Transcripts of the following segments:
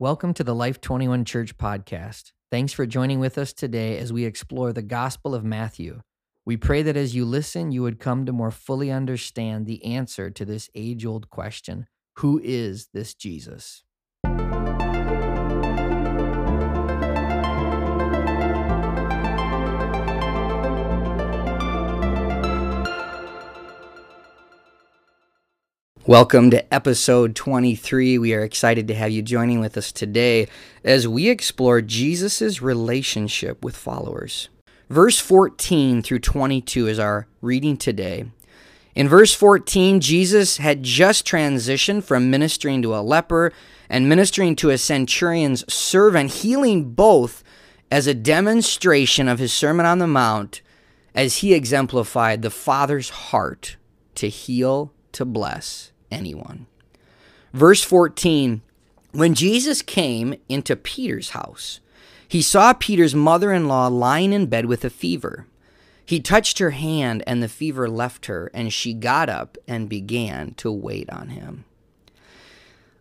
Welcome to the Life 21 Church podcast. Thanks for joining with us today as we explore the Gospel of Matthew. We pray that as you listen, you would come to more fully understand the answer to this age old question Who is this Jesus? Welcome to episode 23. We are excited to have you joining with us today as we explore Jesus' relationship with followers. Verse 14 through 22 is our reading today. In verse 14, Jesus had just transitioned from ministering to a leper and ministering to a centurion's servant, healing both as a demonstration of his Sermon on the Mount as he exemplified the Father's heart to heal, to bless, anyone. Verse 14 When Jesus came into Peter's house, he saw Peter's mother in law lying in bed with a fever. He touched her hand, and the fever left her, and she got up and began to wait on him.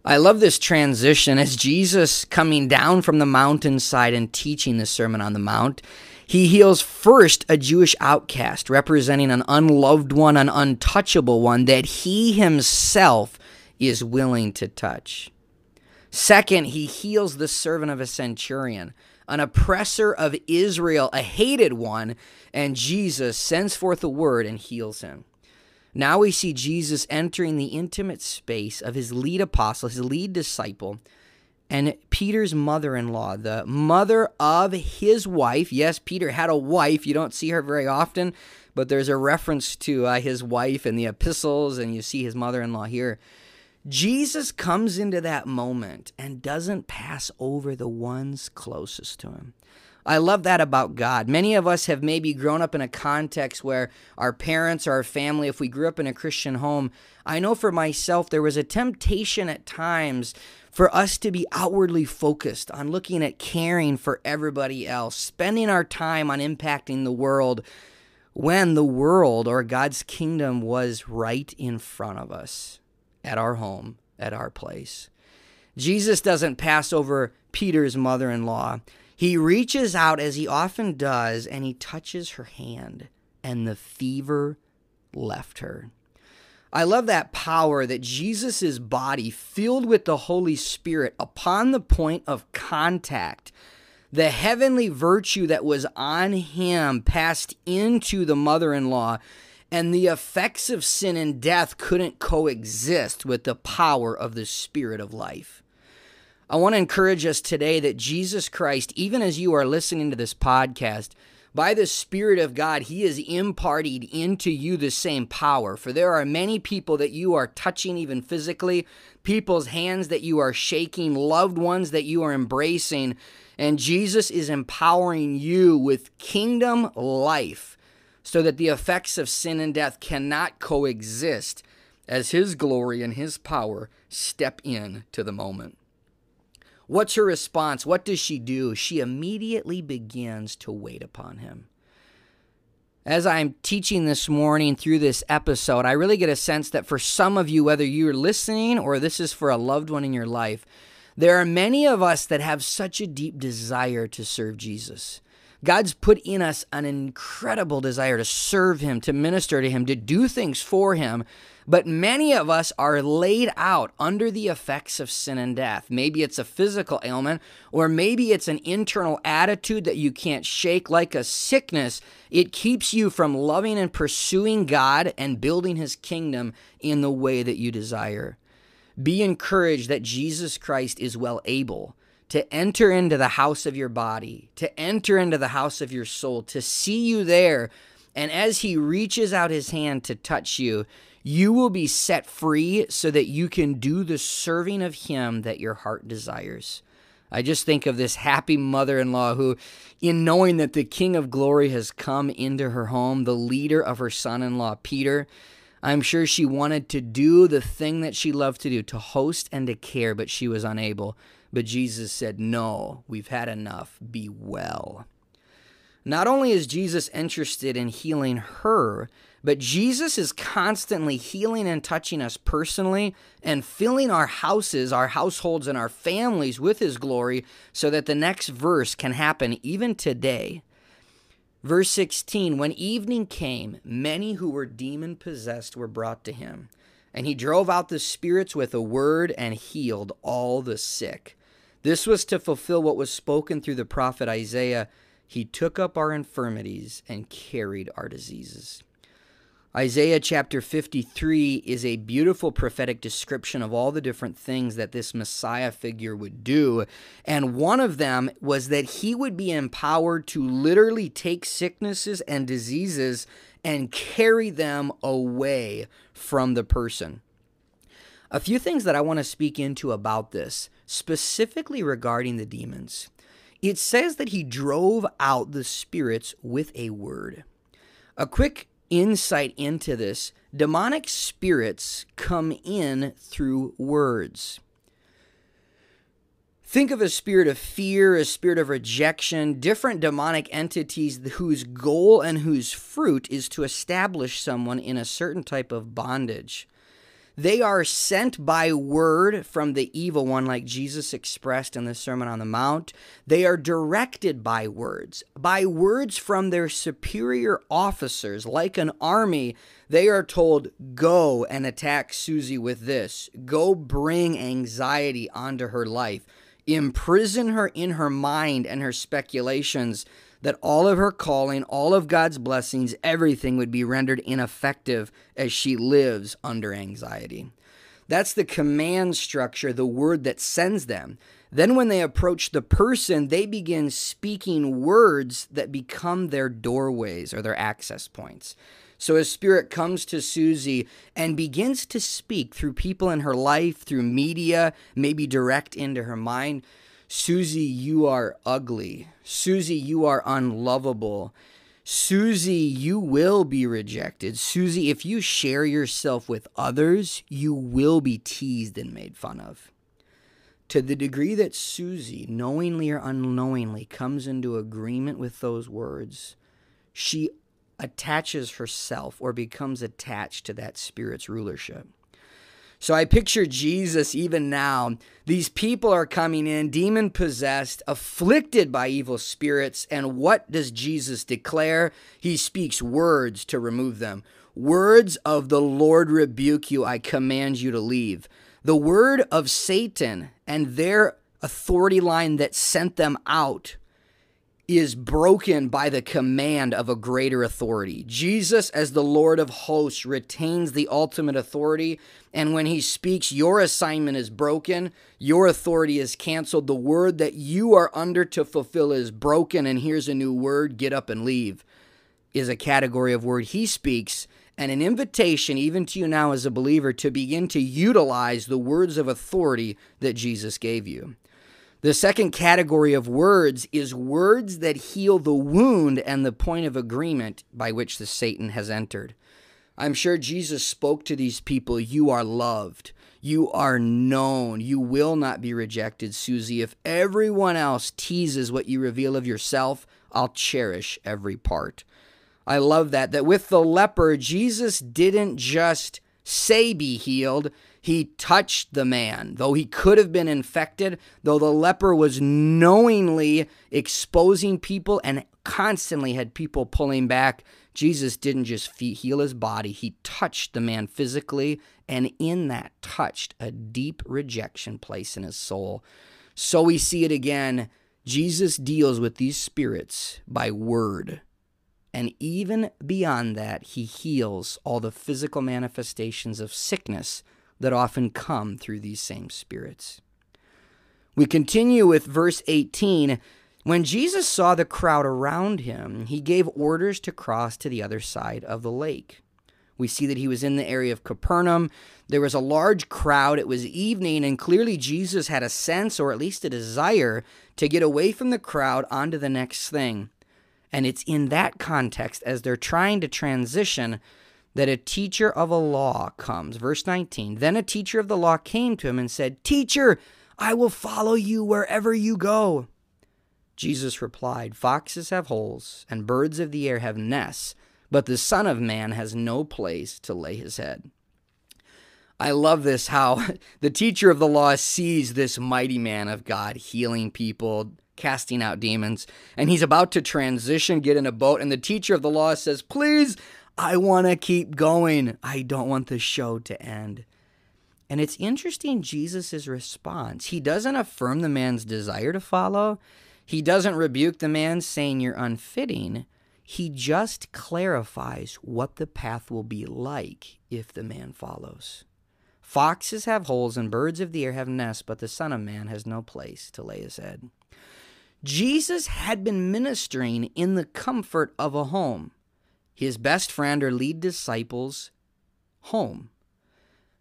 I love this transition as Jesus coming down from the mountainside and teaching the Sermon on the Mount. He heals first a Jewish outcast, representing an unloved one, an untouchable one that he himself is willing to touch. Second, he heals the servant of a centurion, an oppressor of Israel, a hated one, and Jesus sends forth a word and heals him. Now we see Jesus entering the intimate space of his lead apostle, his lead disciple, and Peter's mother in law, the mother of his wife. Yes, Peter had a wife. You don't see her very often, but there's a reference to uh, his wife in the epistles, and you see his mother in law here. Jesus comes into that moment and doesn't pass over the ones closest to him. I love that about God. Many of us have maybe grown up in a context where our parents or our family, if we grew up in a Christian home, I know for myself there was a temptation at times for us to be outwardly focused on looking at caring for everybody else, spending our time on impacting the world when the world or God's kingdom was right in front of us at our home, at our place. Jesus doesn't pass over Peter's mother in law. He reaches out as he often does and he touches her hand, and the fever left her. I love that power that Jesus' body, filled with the Holy Spirit, upon the point of contact, the heavenly virtue that was on him passed into the mother in law, and the effects of sin and death couldn't coexist with the power of the Spirit of life. I want to encourage us today that Jesus Christ, even as you are listening to this podcast, by the Spirit of God, He is imparted into you the same power. For there are many people that you are touching, even physically, people's hands that you are shaking, loved ones that you are embracing. And Jesus is empowering you with kingdom life so that the effects of sin and death cannot coexist as His glory and His power step in to the moment. What's her response? What does she do? She immediately begins to wait upon him. As I'm teaching this morning through this episode, I really get a sense that for some of you, whether you're listening or this is for a loved one in your life, there are many of us that have such a deep desire to serve Jesus. God's put in us an incredible desire to serve Him, to minister to Him, to do things for Him. But many of us are laid out under the effects of sin and death. Maybe it's a physical ailment, or maybe it's an internal attitude that you can't shake, like a sickness. It keeps you from loving and pursuing God and building His kingdom in the way that you desire. Be encouraged that Jesus Christ is well able to enter into the house of your body, to enter into the house of your soul, to see you there. And as He reaches out His hand to touch you, you will be set free so that you can do the serving of Him that your heart desires. I just think of this happy mother in law who, in knowing that the King of Glory has come into her home, the leader of her son in law, Peter, I'm sure she wanted to do the thing that she loved to do, to host and to care, but she was unable. But Jesus said, No, we've had enough. Be well. Not only is Jesus interested in healing her, But Jesus is constantly healing and touching us personally and filling our houses, our households, and our families with his glory so that the next verse can happen even today. Verse 16 When evening came, many who were demon possessed were brought to him. And he drove out the spirits with a word and healed all the sick. This was to fulfill what was spoken through the prophet Isaiah. He took up our infirmities and carried our diseases. Isaiah chapter 53 is a beautiful prophetic description of all the different things that this Messiah figure would do. And one of them was that he would be empowered to literally take sicknesses and diseases and carry them away from the person. A few things that I want to speak into about this, specifically regarding the demons. It says that he drove out the spirits with a word. A quick insight into this, demonic spirits come in through words. Think of a spirit of fear, a spirit of rejection, different demonic entities whose goal and whose fruit is to establish someone in a certain type of bondage. They are sent by word from the evil one, like Jesus expressed in the Sermon on the Mount. They are directed by words, by words from their superior officers. Like an army, they are told, Go and attack Susie with this. Go bring anxiety onto her life. Imprison her in her mind and her speculations that all of her calling, all of God's blessings, everything would be rendered ineffective as she lives under anxiety. That's the command structure, the word that sends them. Then, when they approach the person, they begin speaking words that become their doorways or their access points. So, a spirit comes to Susie and begins to speak through people in her life, through media, maybe direct into her mind. Susie, you are ugly. Susie, you are unlovable. Susie, you will be rejected. Susie, if you share yourself with others, you will be teased and made fun of. To the degree that Susie, knowingly or unknowingly, comes into agreement with those words, she attaches herself or becomes attached to that spirit's rulership. So I picture Jesus even now. These people are coming in, demon possessed, afflicted by evil spirits. And what does Jesus declare? He speaks words to remove them. Words of the Lord rebuke you, I command you to leave. The word of Satan and their authority line that sent them out is broken by the command of a greater authority. Jesus, as the Lord of hosts, retains the ultimate authority. And when he speaks, your assignment is broken, your authority is canceled. The word that you are under to fulfill is broken, and here's a new word get up and leave, is a category of word he speaks. And an invitation, even to you now as a believer, to begin to utilize the words of authority that Jesus gave you. The second category of words is words that heal the wound and the point of agreement by which the Satan has entered. I'm sure Jesus spoke to these people, you are loved. You are known. You will not be rejected, Susie. If everyone else teases what you reveal of yourself, I'll cherish every part. I love that. That with the leper, Jesus didn't just say be healed, he touched the man, though he could have been infected, though the leper was knowingly exposing people and constantly had people pulling back. Jesus didn't just heal his body, he touched the man physically, and in that touched a deep rejection place in his soul. So we see it again. Jesus deals with these spirits by word. And even beyond that, he heals all the physical manifestations of sickness that often come through these same spirits. We continue with verse 18. When Jesus saw the crowd around him, he gave orders to cross to the other side of the lake. We see that he was in the area of Capernaum. There was a large crowd. It was evening, and clearly Jesus had a sense, or at least a desire, to get away from the crowd onto the next thing. And it's in that context, as they're trying to transition, that a teacher of a law comes. Verse 19 Then a teacher of the law came to him and said, Teacher, I will follow you wherever you go. Jesus replied, Foxes have holes, and birds of the air have nests, but the Son of Man has no place to lay his head. I love this how the teacher of the law sees this mighty man of God healing people, casting out demons, and he's about to transition, get in a boat, and the teacher of the law says, Please, I want to keep going. I don't want the show to end. And it's interesting, Jesus' response. He doesn't affirm the man's desire to follow, he doesn't rebuke the man saying you're unfitting. He just clarifies what the path will be like if the man follows. Foxes have holes and birds of the air have nests, but the Son of Man has no place to lay his head. Jesus had been ministering in the comfort of a home, his best friend or lead disciples' home.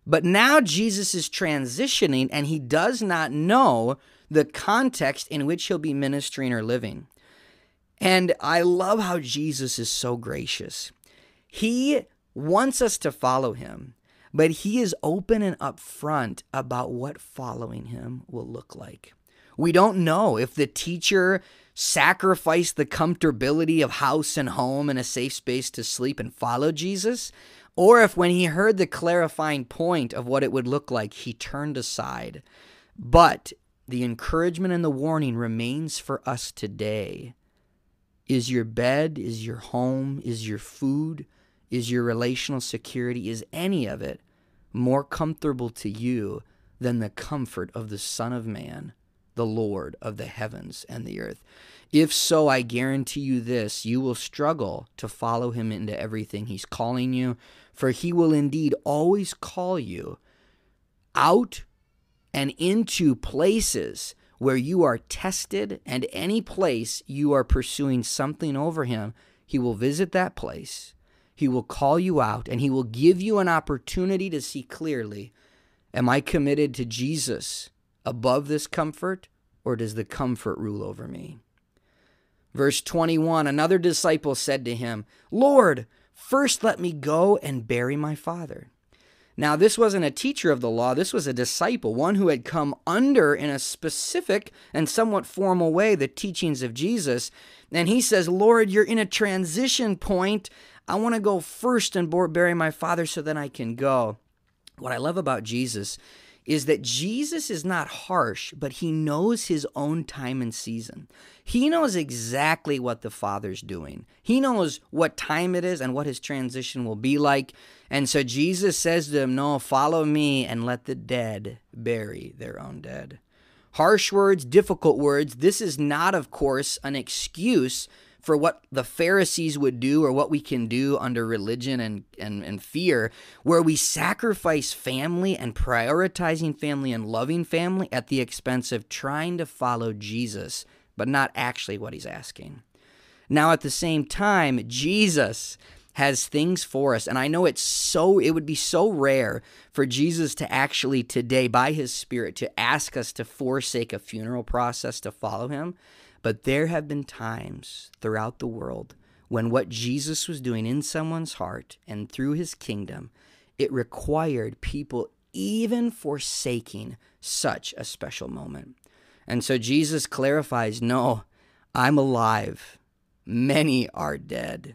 But now Jesus is transitioning and he does not know the context in which he'll be ministering or living. And I love how Jesus is so gracious. He wants us to follow him, but he is open and upfront about what following him will look like. We don't know if the teacher sacrificed the comfortability of house and home and a safe space to sleep and follow Jesus, or if when he heard the clarifying point of what it would look like, he turned aside. But the encouragement and the warning remains for us today. Is your bed, is your home, is your food, is your relational security, is any of it more comfortable to you than the comfort of the Son of Man, the Lord of the heavens and the earth? If so, I guarantee you this you will struggle to follow him into everything he's calling you, for he will indeed always call you out and into places where you are tested, and any place you are pursuing something over Him, He will visit that place. He will call you out, and He will give you an opportunity to see clearly Am I committed to Jesus above this comfort, or does the comfort rule over me? Verse 21 Another disciple said to him, Lord, first let me go and bury my father. Now, this wasn't a teacher of the law, this was a disciple, one who had come under, in a specific and somewhat formal way, the teachings of Jesus. And he says, Lord, you're in a transition point. I want to go first and bury my father so then I can go. What I love about Jesus is that Jesus is not harsh, but he knows his own time and season. He knows exactly what the Father's doing. He knows what time it is and what his transition will be like. And so Jesus says to him, No, follow me and let the dead bury their own dead. Harsh words, difficult words. This is not, of course, an excuse for what the Pharisees would do or what we can do under religion and, and, and fear, where we sacrifice family and prioritizing family and loving family at the expense of trying to follow Jesus, but not actually what he's asking. Now, at the same time, Jesus has things for us. And I know it's so, it would be so rare for Jesus to actually today, by his Spirit, to ask us to forsake a funeral process to follow him. But there have been times throughout the world when what Jesus was doing in someone's heart and through his kingdom, it required people even forsaking such a special moment. And so Jesus clarifies no, I'm alive. Many are dead.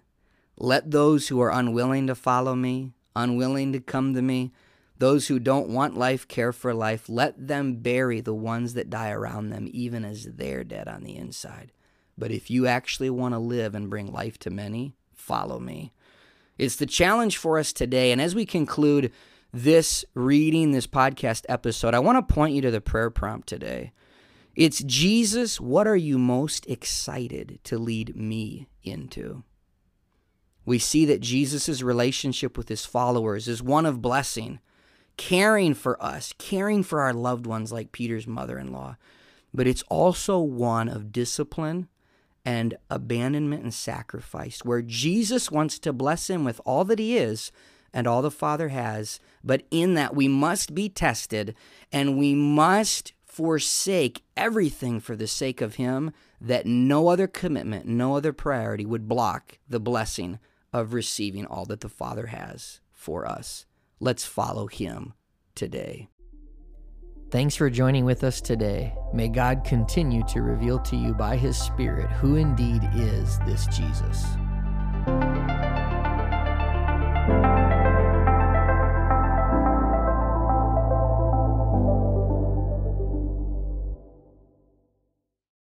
Let those who are unwilling to follow me, unwilling to come to me, those who don't want life care for life. Let them bury the ones that die around them, even as they're dead on the inside. But if you actually want to live and bring life to many, follow me. It's the challenge for us today. And as we conclude this reading, this podcast episode, I want to point you to the prayer prompt today. It's Jesus, what are you most excited to lead me into? We see that Jesus' relationship with his followers is one of blessing caring for us, caring for our loved ones like Peter's mother in law, but it's also one of discipline and abandonment and sacrifice, where Jesus wants to bless him with all that he is and all the Father has. But in that, we must be tested and we must forsake everything for the sake of him, that no other commitment, no other priority would block the blessing of receiving all that the Father has for us. Let's follow him today. Thanks for joining with us today. May God continue to reveal to you by his Spirit who indeed is this Jesus.